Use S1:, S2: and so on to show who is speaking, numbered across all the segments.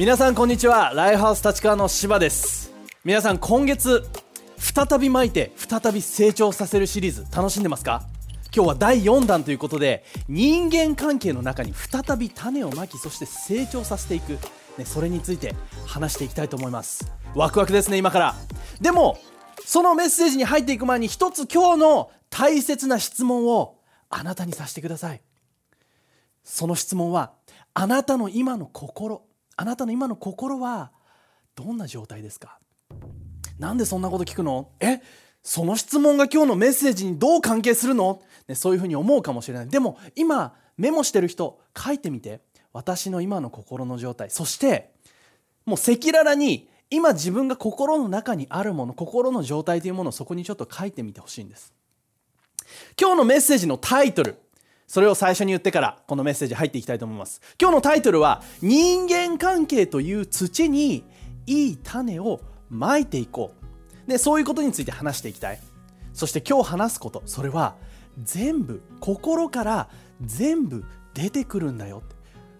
S1: 皆さんこんにちは。ライフハウス立川の柴です。皆さん今月再び巻いて再び成長させるシリーズ楽しんでますか？今日は第4弾ということで人間関係の中に再び種をまきそして成長させていく、ね、それについて話していきたいと思います。ワクワクですね今から。でもそのメッセージに入っていく前に一つ今日の大切な質問をあなたにさせてください。その質問はあなたの今の心。あなたの今の心はどんな状態ですか？なんでそんなこと聞くの？え？その質問が今日のメッセージにどう関係するの、ね、そういうふうに思うかもしれない。でも今メモしてる人書いてみて。私の今の心の状態。そしてもう赤裸々に今自分が心の中にあるもの心の状態というものをそこにちょっと書いてみてほしいんです。今日のメッセージのタイトル。それを最初に言ってからこのメッセージ入っていきたいと思います。今日のタイトルは人間関係という土にいい種をまいていこう。でそういうことについて話していきたい。そして今日話すことそれは全部心から全部出てくるんだよ。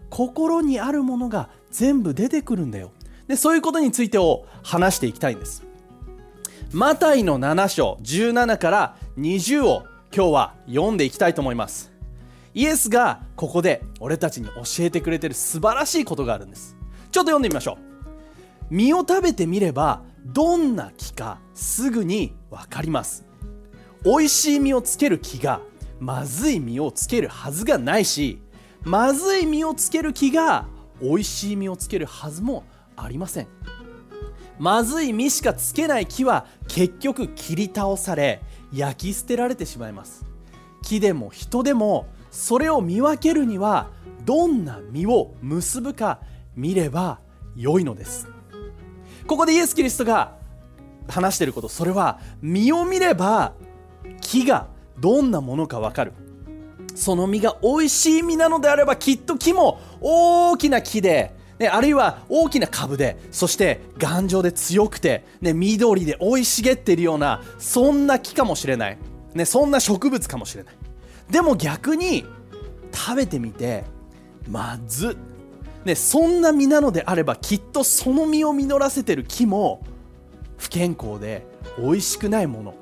S1: 心にあるものが全部出てくるんだよ。でそういうことについてを話していきたいんです。マタイの7章17から20を今日は読んでいきたいと思います。イエスがここで俺たちに教えてくれてる素晴らしいことがあるんです。ちょっと読んでみましょう。実を食べてみればどんな木かすぐに分かります。美味しい実をつける木がまずい実をつけるはずがないしまずい実をつける木が美味しい実をつけるはずもありません。まずい実しかつけない木は結局切り倒され焼き捨てられてしまいます。木でも人でもそれを見分けるにはどんな実を結ぶか見れば良いのです。ここでイエス・キリストが話していることそれは実を見れば木がどんなものか分かる。その実が美味しい実なのであればきっと木も大きな木でね、あるいは大きな株でそして頑丈で強くて、ね、緑で生い茂っているようなそんな木かもしれない、ね、そんな植物かもしれない。でも逆に食べてみてまず、ね、そんな実なのであればきっとその実を実らせてる木も不健康で美味しくないもの、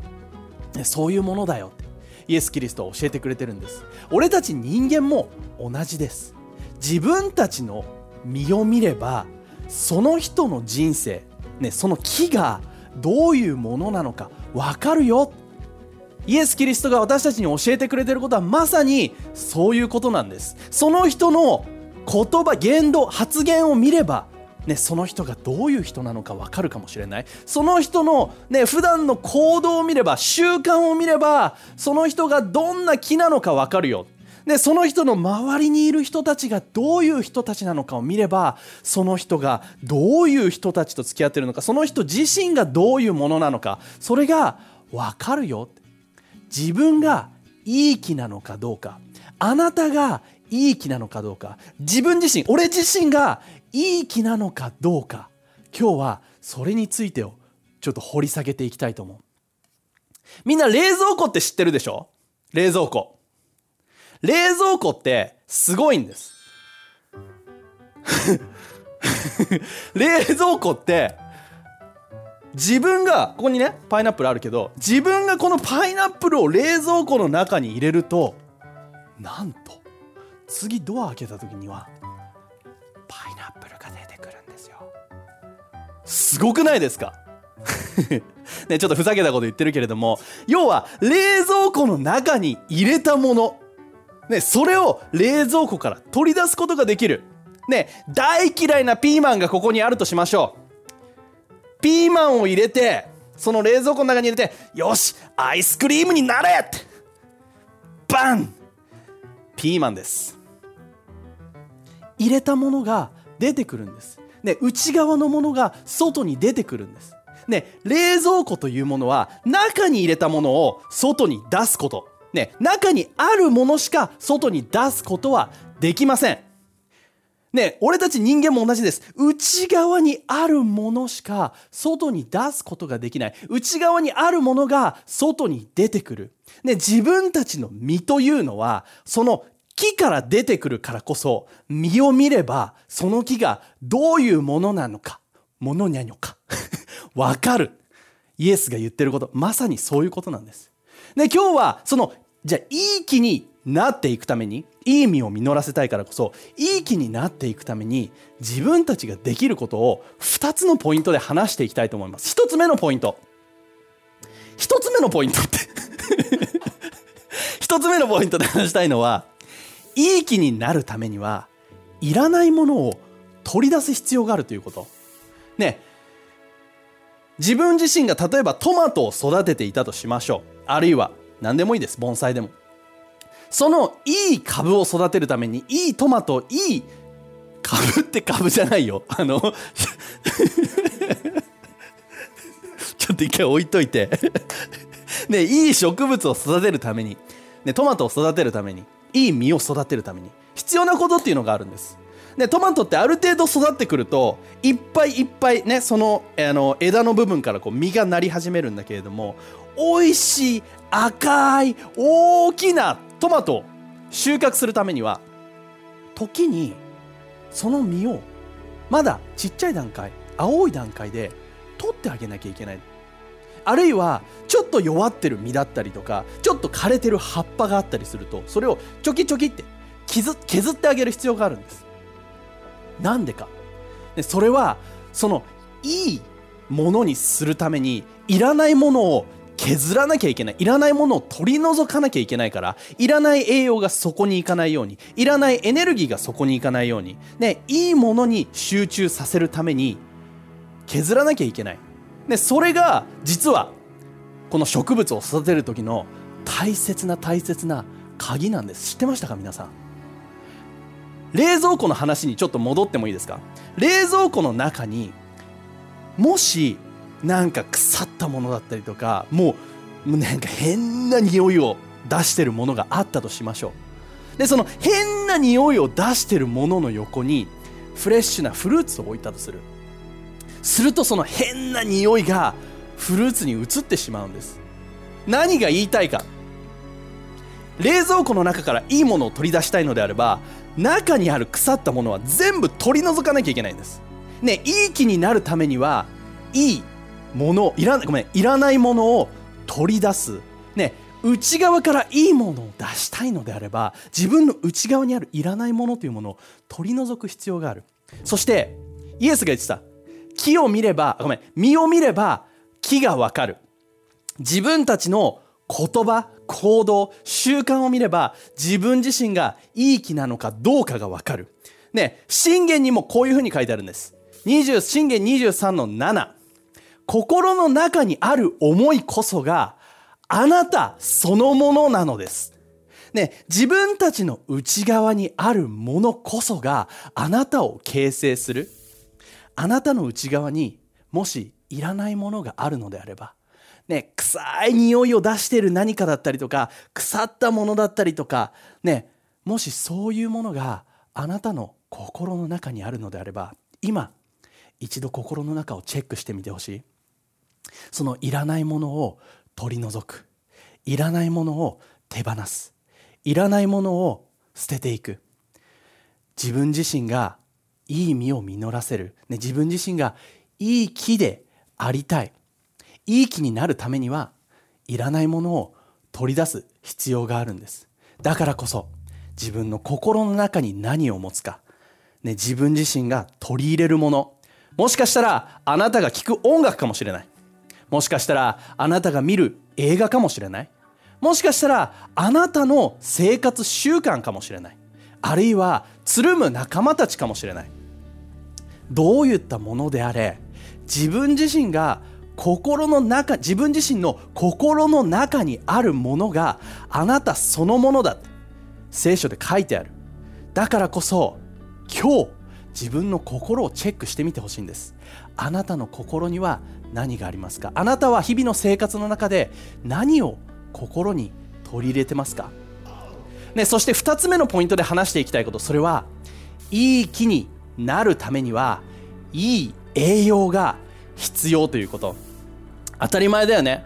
S1: ね、そういうものだよ。ってイエス・キリストは教えてくれてるんです。俺たち人間も同じです。自分たちの実を見ればその人の人生、ね、その木がどういうものなのか分かるよ。イエス・キリストが私たちに教えてくれてることはまさにそういうことなんです。その人の言葉言動発言を見ればね、その人がどういう人なのか分かるかもしれない。その人の、ね、普段の行動を見れば習慣を見ればその人がどんな木なのか分かるよ。でその人の周りにいる人たちがどういう人たちなのかを見ればその人がどういう人たちと付き合ってるのかその人自身がどういうものなのかそれが分かるよ。自分がいい気なのかどうか。あなたがいい気なのかどうか。自分自身俺自身がいい気なのかどうか。今日はそれについてをちょっと掘り下げていきたいと思う。みんな冷蔵庫って知ってるでしょ？冷蔵庫。冷蔵庫ってすごいんです。冷蔵庫って自分がここにねパイナップルあるけど自分がこのパイナップルを冷蔵庫の中に入れるとなんと次ドア開けた時にはパイナップルが出てくるんですよすごくないですか？ね、ちょっとふざけたこと言ってるけれども要は冷蔵庫の中に入れたものね、それを冷蔵庫から取り出すことができる。ね、大嫌いなピーマンがここにあるとしましょう。ピーマンを入れて、その冷蔵庫の中に入れて、よし、アイスクリームになれってバンピーマンです。入れたものが出てくるんです。ね、内側のものが外に出てくるんです。ね、冷蔵庫というものは中に入れたものを外に出すこと。ね、中にあるものしか外に出すことはできません。ね、俺たち人間も同じです。内側にあるものしか外に出すことができない。内側にあるものが外に出てくる。ね、自分たちの身というのは、その木から出てくるからこそ、実を見れば、その木がどういうものなのか、ものにゃにょか、わかる。イエスが言ってること、まさにそういうことなんです。で、今日は、その、じゃあ、いい木になっていくために、いい実を実らせたいからこそ、いい木になっていくために、自分たちができることを2つのポイントで話していきたいと思います。1つ目のポイント。1つ目のポイントって。1つ目のポイントで話したいのは、いい気になるためにはいらないものを取り出す必要があるということ。ね。自分自身が例えばトマトを育てていたとしましょう。あるいは何でもいいです。盆栽でも。そのいい株を育てるためにいいトマトいい株って株じゃないよ。あのちょっと一回置いといて。ねいい植物を育てるために。ねトマトを育てるために。いい実を育てるために。必要なことっていうのがあるんです。でトマトってある程度育ってくるといっぱいいっぱいねそのあの枝の部分からこう実がなり始めるんだけれども美味しい赤い大きなトマト収穫するためには時にその実をまだちっちゃい段階青い段階で取ってあげなきゃいけない。あるいはちょっと弱ってる実だったりとかちょっと枯れてる葉っぱがあったりするとそれをチョキチョキって削ってあげる必要があるんです。なんでか。でそれはそのいいものにするためにいらないものを削らなきゃいけない。いらないものを取り除かなきゃいけないからいらない栄養がそこに行かないようにいらないエネルギーがそこに行かないように、ね、いいものに集中させるために削らなきゃいけない。でそれが実はこの植物を育てる時の大切な大切な鍵なんです。知ってましたか皆さん？冷蔵庫の話にちょっと戻ってもいいですか？冷蔵庫の中にもしなんか腐ったものだったりとかもうなんか変な匂いを出してるものがあったとしましょう。でその変な匂いを出してるものの横にフレッシュなフルーツを置いたとする。するとその変な匂いがフルーツに移ってしまうんです。何が言いたいか。冷蔵庫の中からいいものを取り出したいのであれば中にある腐ったものは全部取り除かなきゃいけないんです。ねいい気になるためにはいいものいらごめんいらないものを取り出すね内側からいいものを出したいのであれば自分の内側にあるいらないものというものを取り除く必要があるそしてイエスが言ってた木を見れば、ごめん、実を見れば木がわかる。自分たちの言葉、行動、習慣を見れば自分自身がいい木なのかどうかがわかる。ね、信玄にもこういうふうに書いてあるんです。20信玄23の7。心の中にある思いこそがあなたそのものなのです。ね、自分たちの内側にあるものこそがあなたを形成する。あなたの内側にもしいらないものがあるのであれば、ね、臭い匂いを出している何かだったりとか腐ったものだったりとか、ね、もしそういうものがあなたの心の中にあるのであれば今一度心の中をチェックしてみてほしいそのいらないものを取り除く。いらないものを手放す。いらないものを捨てていく。自分自身がいい実を実らせる、ね、自分自身がいい木でありたい。いい木になるためにはいらないものを取り出す必要があるんです。だからこそ自分の心の中に何を持つか、ね、自分自身が取り入れるもの。もしかしたらあなたが聴く音楽かもしれない。もしかしたらあなたが見る映画かもしれない。もしかしたらあなたの生活習慣かもしれない。あるいはつるむ仲間たちかもしれない。どういったものであれ自分自身が心の中自分自身の心の中にあるものがあなたそのものだ。聖書で書いてある。だからこそ今日自分の心をチェックしてみてほしいんです。あなたの心には何がありますか？あなたは日々の生活の中で何を心に取り入れてますか、ね、そして2つ目のポイントで話していきたいこと。それはいい木になるためにはいい栄養が必要ということ。当たり前だよね。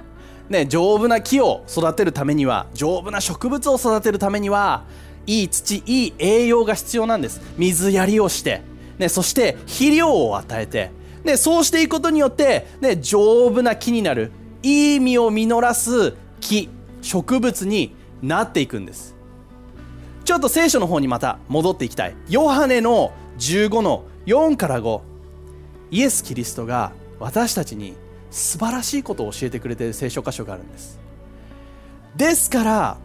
S1: ね丈夫な木を育てるためには丈夫な植物を育てるためにはいい土いい栄養が必要なんです。水やりをして、ね、そして肥料を与えて、ね、そうしていくことによって、ね、丈夫な木になるいい実を実らす木植物になっていくんです。ちょっと聖書の方にまた戻っていきたい。ヨハネの15の4から5イエス・キリストが私たちに素晴らしいことを教えてくれている聖書箇所があるんです。ですから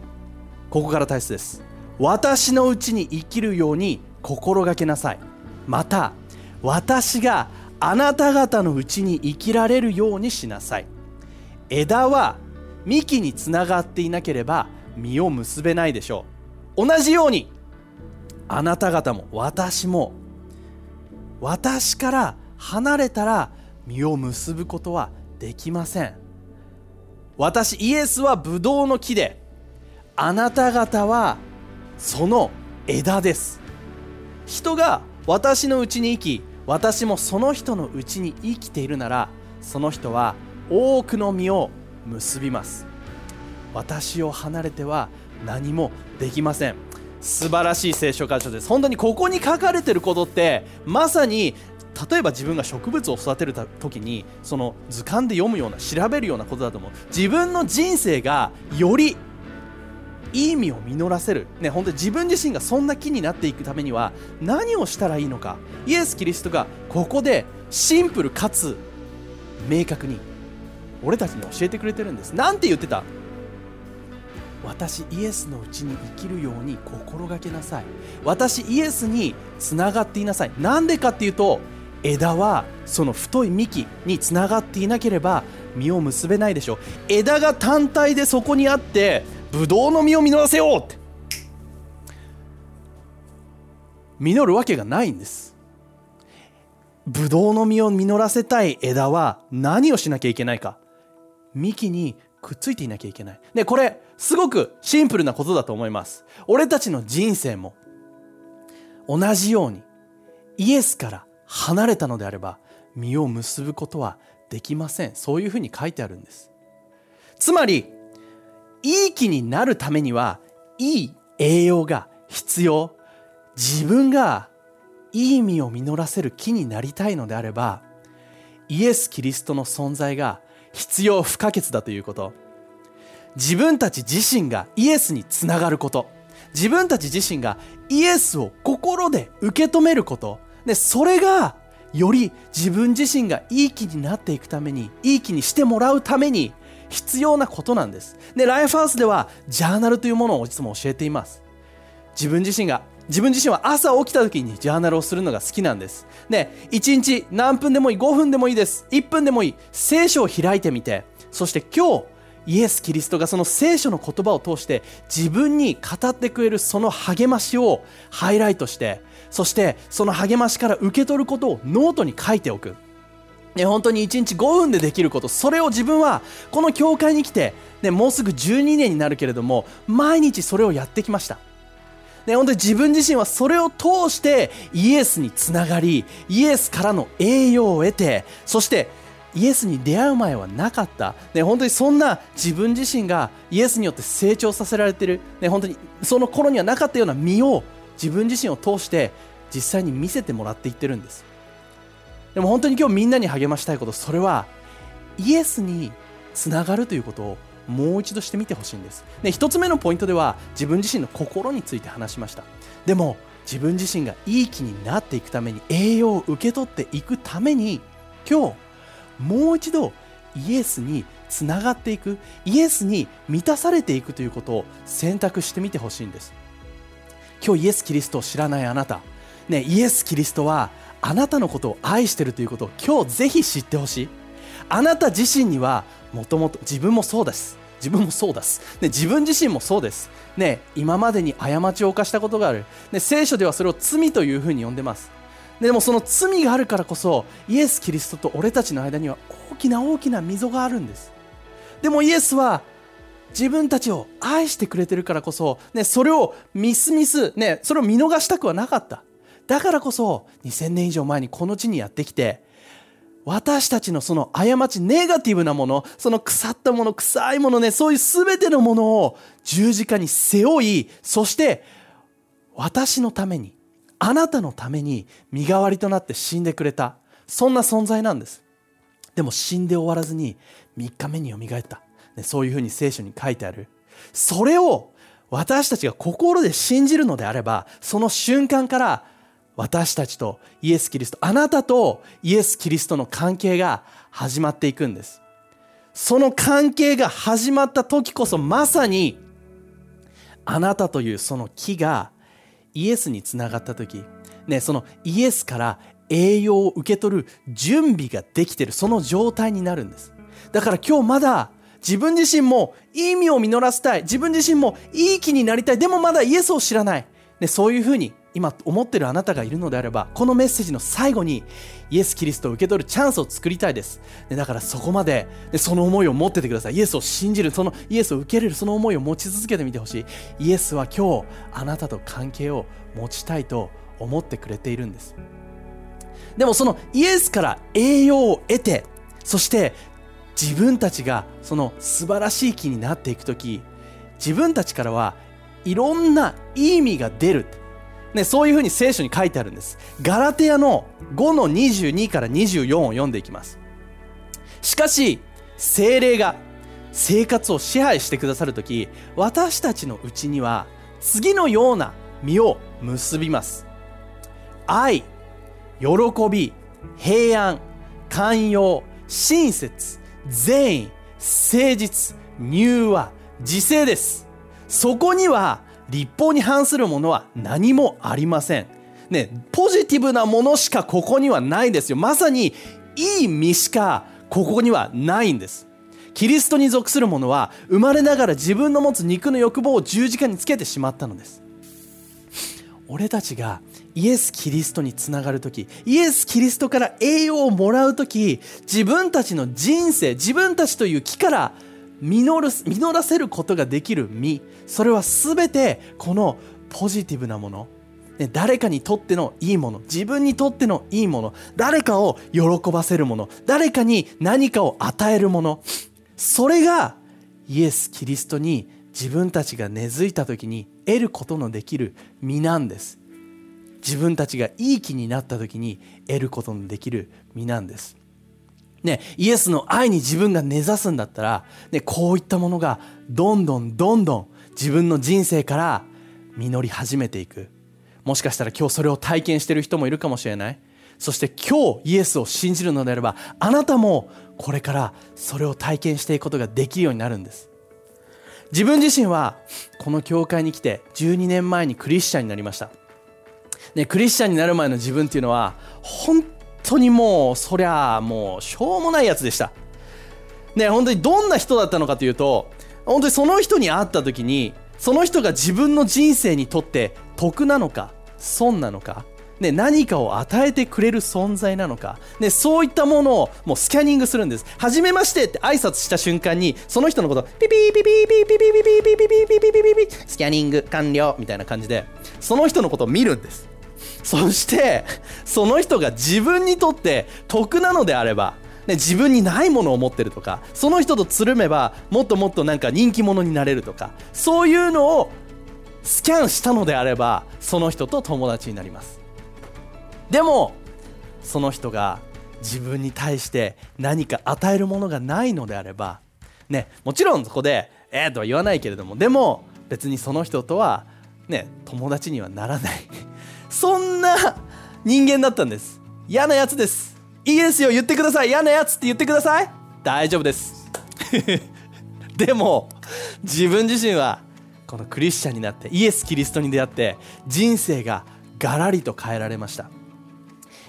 S1: ここから大切です。私のうちに生きるように心がけなさい。また私があなた方のうちに生きられるようにしなさい。枝は幹につながっていなければ実を結べないでしょう。同じようにあなた方も私も私から離れたら実を結ぶことはできません。私イエスはブドウの木であなた方はその枝です。人が私のうちに生き私もその人のうちに生きているならその人は多くの実を結びます。私を離れては何もできません。素晴らしい聖書箇所です。本当にここに書かれてることってまさに例えば自分が植物を育てる時にその図鑑で読むような調べるようなことだと思う。自分の人生がより意味を実らせる、ね、本当に自分自身がそんな木になっていくためには何をしたらいいのか。イエス・キリストがここでシンプルかつ明確に俺たちに教えてくれてるんです。なんて言ってた？私イエスのうちに生きるように心がけなさい。私イエスにつながっていなさい。なんでかっていうと枝はその太い幹につながっていなければ実を結べないでしょう。枝が単体でそこにあってブドウの実を実らせようって実るわけがないんですブドウの実を実らせたい枝は何をしなきゃいけないか幹にくっついていなきゃいけない。で、これ、すごくシンプルなことだと思います。俺たちの人生も、同じように、イエスから離れたのであれば、実を結ぶことはできません。そういうふうに書いてあるんです。つまり、いい木になるためには、いい栄養が必要。自分がいい実を実らせる木になりたいのであれば、イエス・キリストの存在が必要不可欠だということ自分たち自身がイエスにつながること自分たち自身がイエスを心で受け止めることでそれがより自分自身がいい気になっていくためにいい気にしてもらうために必要なことなんですでライフハウスではジャーナルというものをいつも教えています自分自身が自分自身は朝起きた時にジャーナルをするのが好きなんです。で、1日何分でもいい、5分でもいいです。1分でもいい。聖書を開いてみて、そして今日、イエス・キリストがその聖書の言葉を通して自分に語ってくれるその励ましをハイライトして、そしてその励ましから受け取ることをノートに書いておく。ね、本当に1日5分でできること、それを自分はこの教会に来て、ね、もうすぐ12年になるけれども、毎日それをやってきました。ね、本当に自分自身はそれを通してイエスにつながり、イエスからの栄養を得て、そしてイエスに出会う前はなかった、ね、本当にそんな自分自身がイエスによって成長させられてる、ね、本当にその頃にはなかったような身を自分自身を通して実際に見せてもらっていってるんです。でも本当に今日みんなに励ましたいことそれはイエスにつながるということをもう一度してみてほしいんです。で1つ目のポイントでは自分自身の心について話しました。でも自分自身がいい気になっていくために栄養を受け取っていくために今日もう一度イエスにつながっていくイエスに満たされていくということを選択してみてほしいんです。今日イエス・キリストを知らないあなた。ねイエス・キリストはあなたのことを愛してるということを今日ぜひ知ってほしい。あなた自身にはもともと自分もそうです自分もそうです、ね、自分自身もそうです、ね、今までに過ちを犯したことがある、ね、聖書ではそれを罪というふうに呼んでます。でもその罪があるからこそイエス・キリストと俺たちの間には大きな大きな溝があるんです。でもイエスは自分たちを愛してくれてるからこそ、ね、それをミスミス、ね、それを見逃したくはなかった。だからこそ2000年以上前にこの地にやってきて私たちのその過ち、ネガティブなもの、その腐ったもの、臭いものね、そういう全てのものを十字架に背負い、そして私のためにあなたのために身代わりとなって死んでくれた。そんな存在なんです。でも死んで終わらずに3日目によみがえった、ね、そういうふうに聖書に書いてある。それを私たちが心で信じるのであればその瞬間から私たちとイエス・キリストあなたとイエス・キリストの関係が始まっていくんです。その関係が始まった時こそまさにあなたというその木がイエスにつながった時、ね、そのイエスから栄養を受け取る準備ができてる。その状態になるんです。だから今日まだ自分自身も意味を実らせたい。自分自身もいい気になりたい。でもまだイエスを知らない、ね、そういうふうに今思ってるあなたがいるのであればこのメッセージの最後にイエス・キリストを受け取るチャンスを作りたいです、ね、だからそこまで、ね、その思いを持っててください。イエスを信じるそのイエスを受け入れるその思いを持ち続けてみてほしい。イエスは今日あなたと関係を持ちたいと思ってくれているんです。でもそのイエスから栄養を得てそして自分たちがその素晴らしい木になっていく時自分たちからはいろんな意味が出る。ね、そういうふうに聖書に書いてあるんです。ガラテヤの5の22から24を読んでいきます。しかし、精霊が生活を支配してくださるとき、私たちのうちには次のような実を結びます。愛、喜び、平安、寛容、親切、善意、誠実、柔和、自制です。そこには立法に反するものは何もありません。ね、ポジティブなものしかここにはないですよ。まさにいい実しかここにはないんです。キリストに属する者は生まれながら自分の持つ肉の欲望を十字架につけてしまったのです。俺たちがイエス・キリストにつながる時イエス・キリストから栄養をもらう時自分たちの人生自分たちという木から実る実らせることができる実。それは全てこのポジティブなもの。誰かにとってのいいもの。自分にとってのいいもの。誰かを喜ばせるもの。誰かに何かを与えるもの。それがイエス・キリストに自分たちが根付いた時に得ることのできる実なんです。自分たちがいい気になった時に得ることのできる実なんです。ね、イエスの愛に自分が根ざすんだったら、ね、こういったものがどんどんどんどん自分の人生から実り始めていく。もしかしたら今日それを体験している人もいるかもしれない。そして今日イエスを信じるのであればあなたもこれからそれを体験していくことができるようになるんです。自分自身はこの教会に来て12年前にクリスチャンになりました、ね、クリスチャンになる前の自分っていうのは本当にもうそりゃもうしょうもないやつでしたね本当にどんな人だったのかというと本当にその人に会った時にその人が自分の人生にとって得なのか損なのかね、何かを与えてくれる存在なのか、ね、そういったものをもうスキャニングするんです。はじめましてって挨拶した瞬間に、その人のこと、ピピーピピーピピピピピピピピピピピピピスキャニング完了みたいな感じで、その人のことを見るんです。そしてその人が自分にとって得なのであれば、ね、自分にないものを持ってるとかその人とつるめばもっともっとなんか人気者になれるとかそういうのをスキャンしたのであればその人と友達になります。でもその人が自分に対して何か与えるものがないのであればねもちろんそこでえーとは言わないけれどもでも別にその人とはね友達にはならない。そんな人間だったんです。嫌なやつです。いいですよ言ってください。嫌なやつって言ってください。大丈夫です。でも自分自身はこのクリスチャンになってイエス・キリストに出会って人生がガラリと変えられました。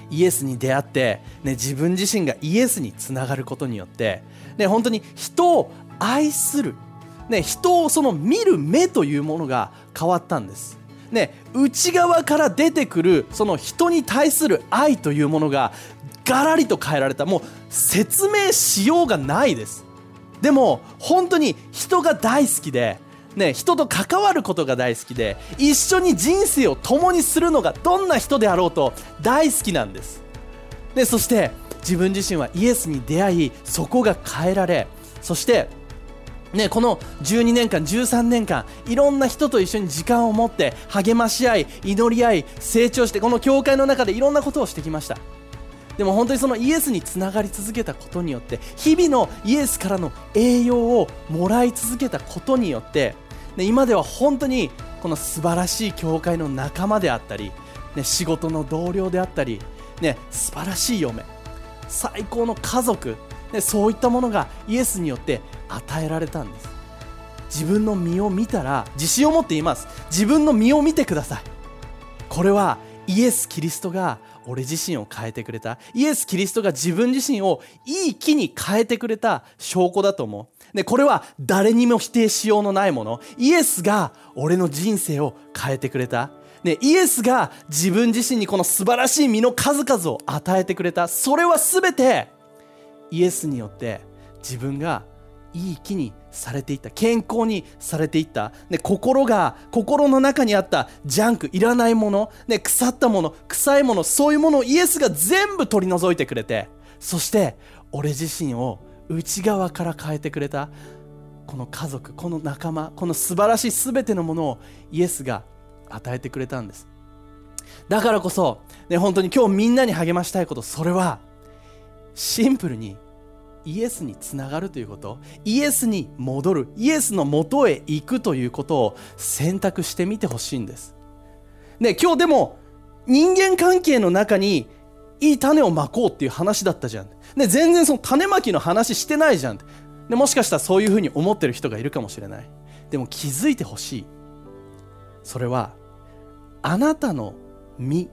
S1: イエスに出会って、ね、自分自身がイエスにつながることによって、ね、本当に人を愛する、ね、人をその見る目というものが変わったんです。ね、内側から出てくるその人に対する愛というものがガラリと変えられた。もう説明しようがないです。でも本当に人が大好きで、ね、人と関わることが大好きで一緒に人生を共にするのがどんな人であろうと大好きなんです。でそして自分自身はイエスに出会いそこが変えられそしてね、この12年間13年間いろんな人と一緒に時間を持って励まし合い祈り合い成長してこの教会の中でいろんなことをしてきました。でも本当にそのイエスにつながり続けたことによって日々のイエスからの栄養をもらい続けたことによって、ね、今では本当にこの素晴らしい教会の仲間であったり、ね、仕事の同僚であったり、ね、素晴らしい嫁最高の家族、ね、そういったものがイエスによって与えられたんです。自分の身を見たら自信を持って言います。自分の身を見てください。これはイエス・キリストが俺自身を変えてくれた。イエス・キリストが自分自身をいい木に変えてくれた証拠だと思う。でこれは誰にも否定しようのないもの。イエスが俺の人生を変えてくれた。ね、イエスが自分自身にこの素晴らしい実の数々を与えてくれた。それは全てイエスによって自分がいい木にされていった健康にされていった、ね、心が心の中にあったジャンクいらないもの、ね、腐ったもの臭いものそういうものをイエスが全部取り除いてくれてそして俺自身を内側から変えてくれたこの家族この仲間この素晴らしい全てのものをイエスが与えてくれたんです。だからこそ、ね、本当に今日みんなに励ましたいことそれはシンプルにイエスにつながるということイエスに戻るイエスのもとへ行くということを選択してみてほしいんです。で今日でも人間関係の中にいい種をまこうっていう話だったじゃん。で全然その種まきの話してないじゃん。でもしかしたらそういうふうに思ってる人がいるかもしれない。でも気づいてほしい。それはあなたの実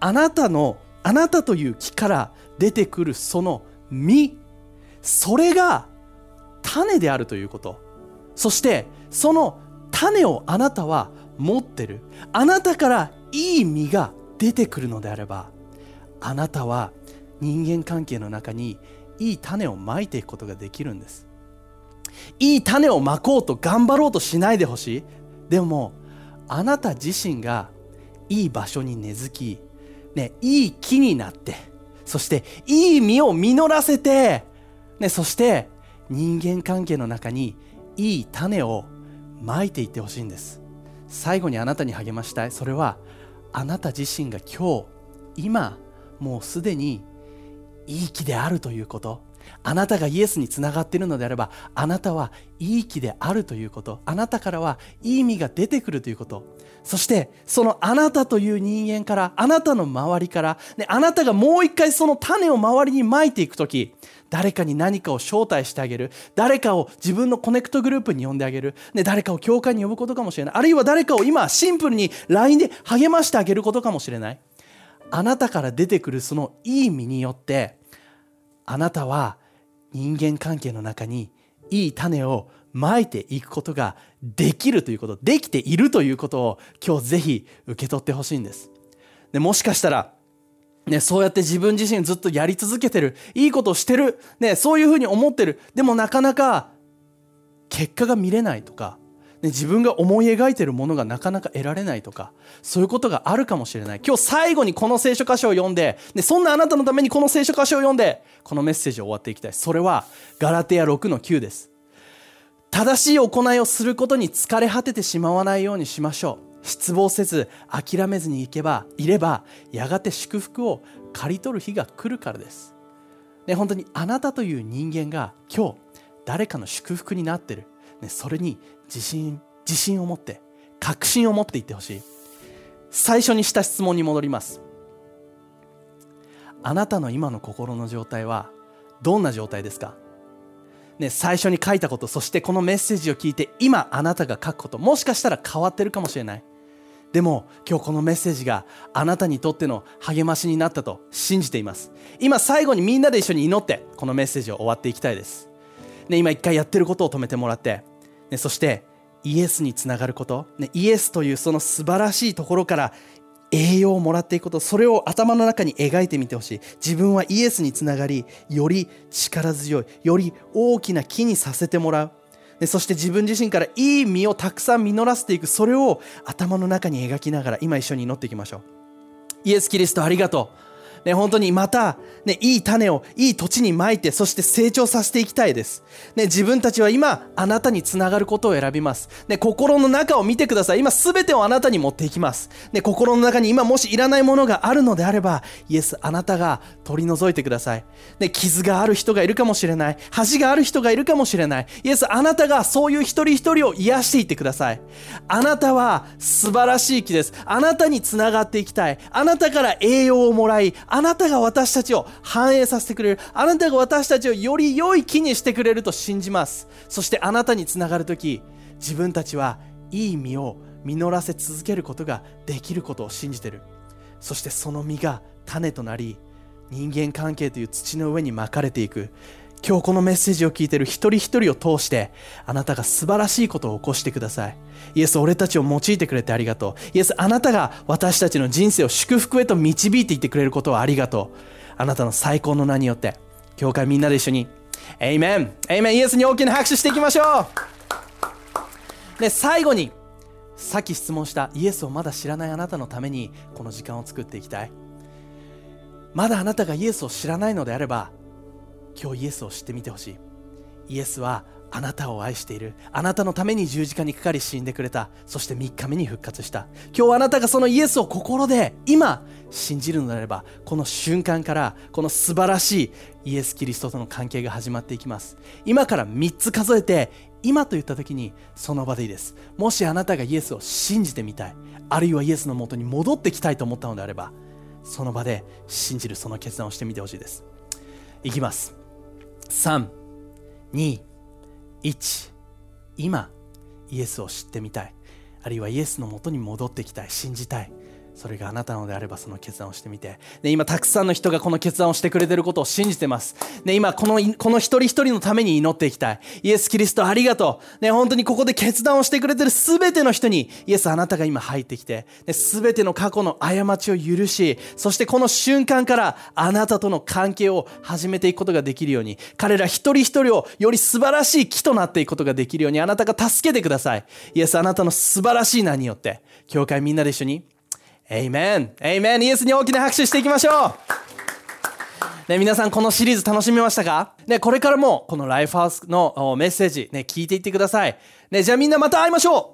S1: あなたのあなたという木から出てくるその実それが種であるということ。そしてその種をあなたは持ってる。あなたからいい実が出てくるのであればあなたは人間関係の中にいい種をまいていくことができるんです。いい種をまこうと頑張ろうとしないでほしい。でもあなた自身がいい場所に根付き、ね、いい木になってそしていい実を実らせてね、そして人間関係の中にいい種をまいていってほしいんです。最後にあなたに励ましたい。それはあなた自身が今日今もうすでにいい木であるということ。あなたがイエスにつながっているのであればあなたはいい木であるということ。あなたからはいい実が出てくるということ。そしてそのあなたという人間からあなたの周りから、ね、あなたがもう一回その種を周りにまいていく時誰かに何かを招待してあげる。誰かを自分のコネクトグループに呼んであげる、ね、誰かを教会に呼ぶことかもしれない。あるいは誰かを今シンプルに LINE で励ましてあげることかもしれない。あなたから出てくるそのいい意味によってあなたは人間関係の中にいい種をまいていくことができるということできているということを今日ぜひ受け取ってほしいんです。でもしかしたらね、そうやって自分自身ずっとやり続けてるいいことをしてる、ね、そういうふうに思ってる。でもなかなか結果が見れないとか、自分が思い描いてるものがなかなか得られないとかそういうことがあるかもしれない。今日最後にこの聖書箇所を読んで、ね、そんなあなたのためにこの聖書箇所を読んでこのメッセージを終わっていきたい。それはガラテヤ6の9です。正しい行いをすることに疲れ果ててしまわないようにしましょう。失望せず諦めずにいけばいればやがて祝福を刈り取る日が来るからです、ね、本当にあなたという人間が今日誰かの祝福になってる、ね、それに自信自信を持って確信を持っていってほしい。最初にした質問に戻ります。あなたの今の心の状態はどんな状態ですか？ね、最初に書いたことそしてこのメッセージを聞いて今あなたが書くこともしかしたら変わってるかもしれない。でも今日このメッセージがあなたにとっての励ましになったと信じています。今最後にみんなで一緒に祈ってこのメッセージを終わっていきたいです、ね、今一回やってることを止めてもらって、ね、そしてイエスにつながること、ね、イエスというその素晴らしいところから栄養をもらっていくこと。それを頭の中に描いてみてほしい。自分はイエスにつながりより力強いより大きな木にさせてもらう。でそして自分自身からいい実をたくさん実らせていく。それを頭の中に描きながら今一緒に祈っていきましょう。イエス・キリストありがとう。ね、本当にまた、ね、いい種をいい土地にまいて、そして成長させていきたいです。ね、自分たちは今、あなたにつながることを選びます。ね、心の中を見てください。今、すべてをあなたに持っていきます。ね、心の中に今もしいらないものがあるのであれば、イエス、あなたが取り除いてください。ね、傷がある人がいるかもしれない。恥がある人がいるかもしれない。イエス、あなたがそういう一人一人を癒していってください。あなたは素晴らしい木です。あなたにつながっていきたい。あなたから栄養をもらい、あなたが私たちを反映させてくれる。あなたが私たちをより良い木にしてくれると信じます。そしてあなたにつながるとき、自分たちはいい実を実らせ続けることができることを信じてる。そしてその実が種となり、人間関係という土の上に巻かれていく。今日このメッセージを聞いている一人一人を通して、あなたが素晴らしいことを起こしてください。イエス、俺たちを用いてくれてありがとう。イエス、あなたが私たちの人生を祝福へと導いていってくれることをありがとう。あなたの最高の名によって、教会みんなで一緒に、エイメンエイメンイエスに大きな拍手していきましょうで、最後に、さっき質問したイエスをまだ知らないあなたのためにこの時間を作っていきたい。まだあなたがイエスを知らないのであれば、今日イエスを知ってみてほしいイエスはあなたを愛している。あなたのために十字架にかかり死んでくれた。そして3日目に復活した。今日あなたがそのイエスを心で今信じるのであればこの瞬間からこの素晴らしいイエス・キリストとの関係が始まっていきます。今から3つ数えて今と言った時にその場でいいです。もしあなたがイエスを信じてみたいあるいはイエスのもとに戻ってきたいと思ったのであればその場で信じるその決断をしてみてほしいです。いきます。3、2、1今イエスを知ってみたい。あるいはイエスのもとに戻ってきたい。信じたい。それがあなたのであればその決断をしてみて、ね、今たくさんの人がこの決断をしてくれてることを信じてます、ね、今このこの一人一人のために祈っていきたい。イエス・キリストありがとう、ね、本当にここで決断をしてくれてる全ての人にイエスあなたが今入ってきて、ね、全ての過去の過ちを許しそしてこの瞬間からあなたとの関係を始めていくことができるように。彼ら一人一人をより素晴らしい木となっていくことができるようにあなたが助けてください。イエスあなたの素晴らしい名によって。教会みんなで一緒にエイメンエイメンイエスに大きな拍手していきましょう。ね、皆さんこのシリーズ楽しみましたか？ね、これからもこのライフハウスのメッセージね、聞いていってください。ね、じゃあみんなまた会いましょう。